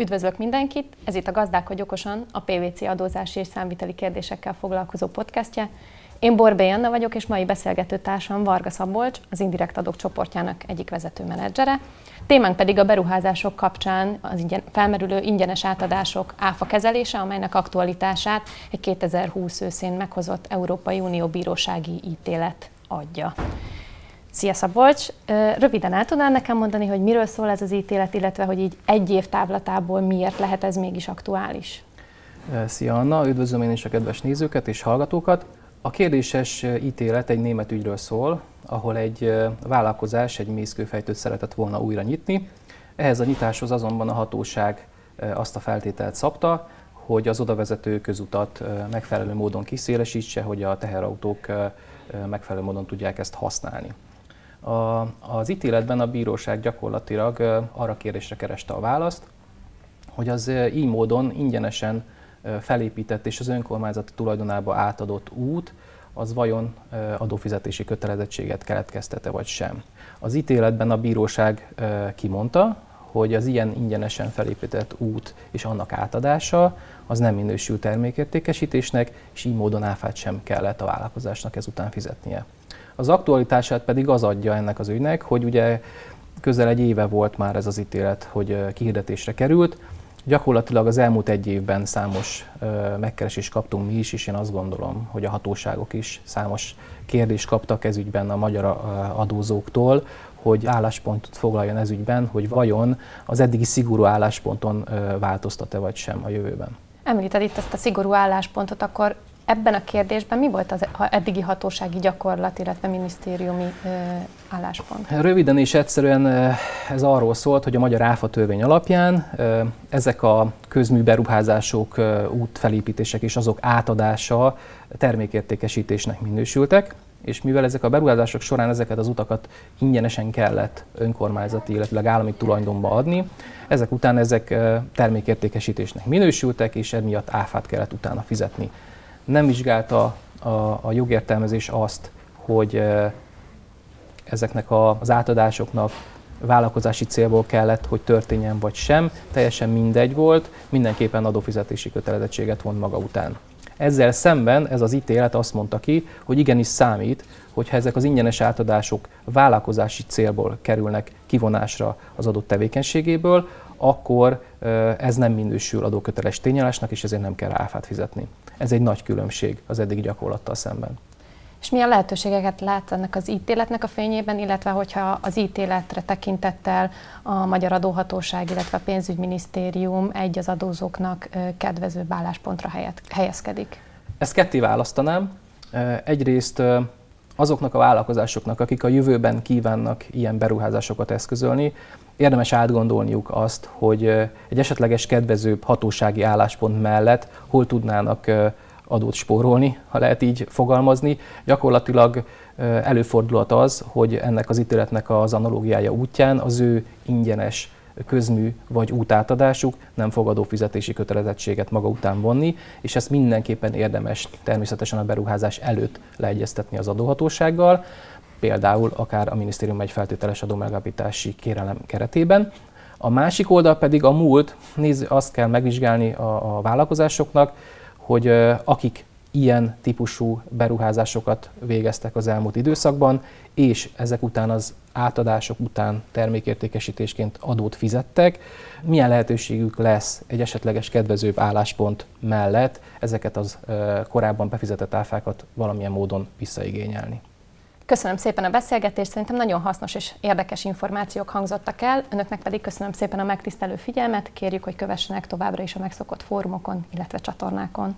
Üdvözlök mindenkit! Ez itt a Gazdálkodj okosan, a PVC adózási és számviteli kérdésekkel foglalkozó podcastje. Én Borbé Anna vagyok, és mai beszélgető társam Varga Szabolcs, az Indirekt Adók csoportjának egyik vezető menedzsere. Témánk pedig a beruházások kapcsán az ingyen, felmerülő ingyenes átadások áfa kezelése, amelynek aktualitását egy 2020 őszén meghozott Európai Unió bírósági ítélet adja. Szia Szabolcs! Röviden el tudnál nekem mondani, hogy miről szól ez az ítélet, illetve hogy így egy év távlatából miért lehet ez mégis aktuális? Szia Anna, üdvözlöm én is a kedves nézőket és hallgatókat. A kérdéses ítélet egy német ügyről szól, ahol egy vállalkozás egy mészkőfejtőt szeretett volna újra nyitni. Ehhez a nyitáshoz azonban a hatóság azt a feltételt szabta, hogy az odavezető közutat megfelelő módon kiszélesítse, hogy a teherautók megfelelő módon tudják ezt használni. A, az ítéletben a bíróság gyakorlatilag arra kérdésre kereste a választ, hogy az így módon ingyenesen felépített és az önkormányzati tulajdonába átadott út, az vajon adófizetési kötelezettséget keletkeztete vagy sem. Az ítéletben a bíróság kimondta, hogy az ilyen ingyenesen felépített út és annak átadása az nem minősül termékértékesítésnek, és így módon áfát sem kellett a vállalkozásnak ezután fizetnie. Az aktualitását pedig az adja ennek az ügynek, hogy ugye közel egy éve volt már ez az ítélet, hogy kihirdetésre került. Gyakorlatilag az elmúlt egy évben számos megkeresést kaptunk mi is, és én azt gondolom, hogy a hatóságok is számos kérdést kaptak ez ügyben a magyar adózóktól, hogy álláspontot foglaljon ez ügyben, hogy vajon az eddigi szigorú állásponton változtat-e vagy sem a jövőben. Említed itt ezt a szigorú álláspontot, akkor Ebben a kérdésben mi volt az eddigi hatósági gyakorlat, illetve minisztériumi álláspont? Röviden és egyszerűen ez arról szólt, hogy a magyar áfa törvény alapján ezek a közműberuházások, útfelépítések és azok átadása termékértékesítésnek minősültek, és mivel ezek a beruházások során ezeket az utakat ingyenesen kellett önkormányzati, illetve állami tulajdonba adni, ezek után ezek termékértékesítésnek minősültek, és emiatt áfát kellett utána fizetni nem vizsgálta a, a jogértelmezés azt, hogy ezeknek a, az átadásoknak vállalkozási célból kellett, hogy történjen vagy sem, teljesen mindegy volt, mindenképpen adófizetési kötelezettséget vont maga után. Ezzel szemben ez az ítélet azt mondta ki, hogy igenis számít, hogyha ezek az ingyenes átadások vállalkozási célból kerülnek kivonásra az adott tevékenységéből, akkor ez nem minősül adóköteles tényállásnak, és ezért nem kell áfát fizetni. Ez egy nagy különbség az eddigi gyakorlattal szemben. És milyen lehetőségeket lát ennek az ítéletnek a fényében, illetve hogyha az ítéletre tekintettel a Magyar Adóhatóság, illetve a Pénzügyminisztérium egy az adózóknak kedvező álláspontra helyezkedik? Ezt ketté választanám. Egyrészt azoknak a vállalkozásoknak, akik a jövőben kívánnak ilyen beruházásokat eszközölni, érdemes átgondolniuk azt, hogy egy esetleges kedvezőbb hatósági álláspont mellett hol tudnának adót spórolni, ha lehet így fogalmazni. Gyakorlatilag előfordulhat az, hogy ennek az ítéletnek az analógiája útján az ő ingyenes közmű vagy útátadásuk nem fog adófizetési kötelezettséget maga után vonni, és ezt mindenképpen érdemes természetesen a beruházás előtt leegyeztetni az adóhatósággal, például akár a minisztérium egy feltételes adómegállapítási kérelem keretében. A másik oldal pedig a múlt, nézd, azt kell megvizsgálni a, a vállalkozásoknak, hogy akik ilyen típusú beruházásokat végeztek az elmúlt időszakban, és ezek után az átadások után termékértékesítésként adót fizettek, milyen lehetőségük lesz egy esetleges kedvezőbb álláspont mellett ezeket az korábban befizetett áfákat valamilyen módon visszaigényelni. Köszönöm szépen a beszélgetést, szerintem nagyon hasznos és érdekes információk hangzottak el, önöknek pedig köszönöm szépen a megtisztelő figyelmet, kérjük, hogy kövessenek továbbra is a megszokott fórumokon, illetve csatornákon.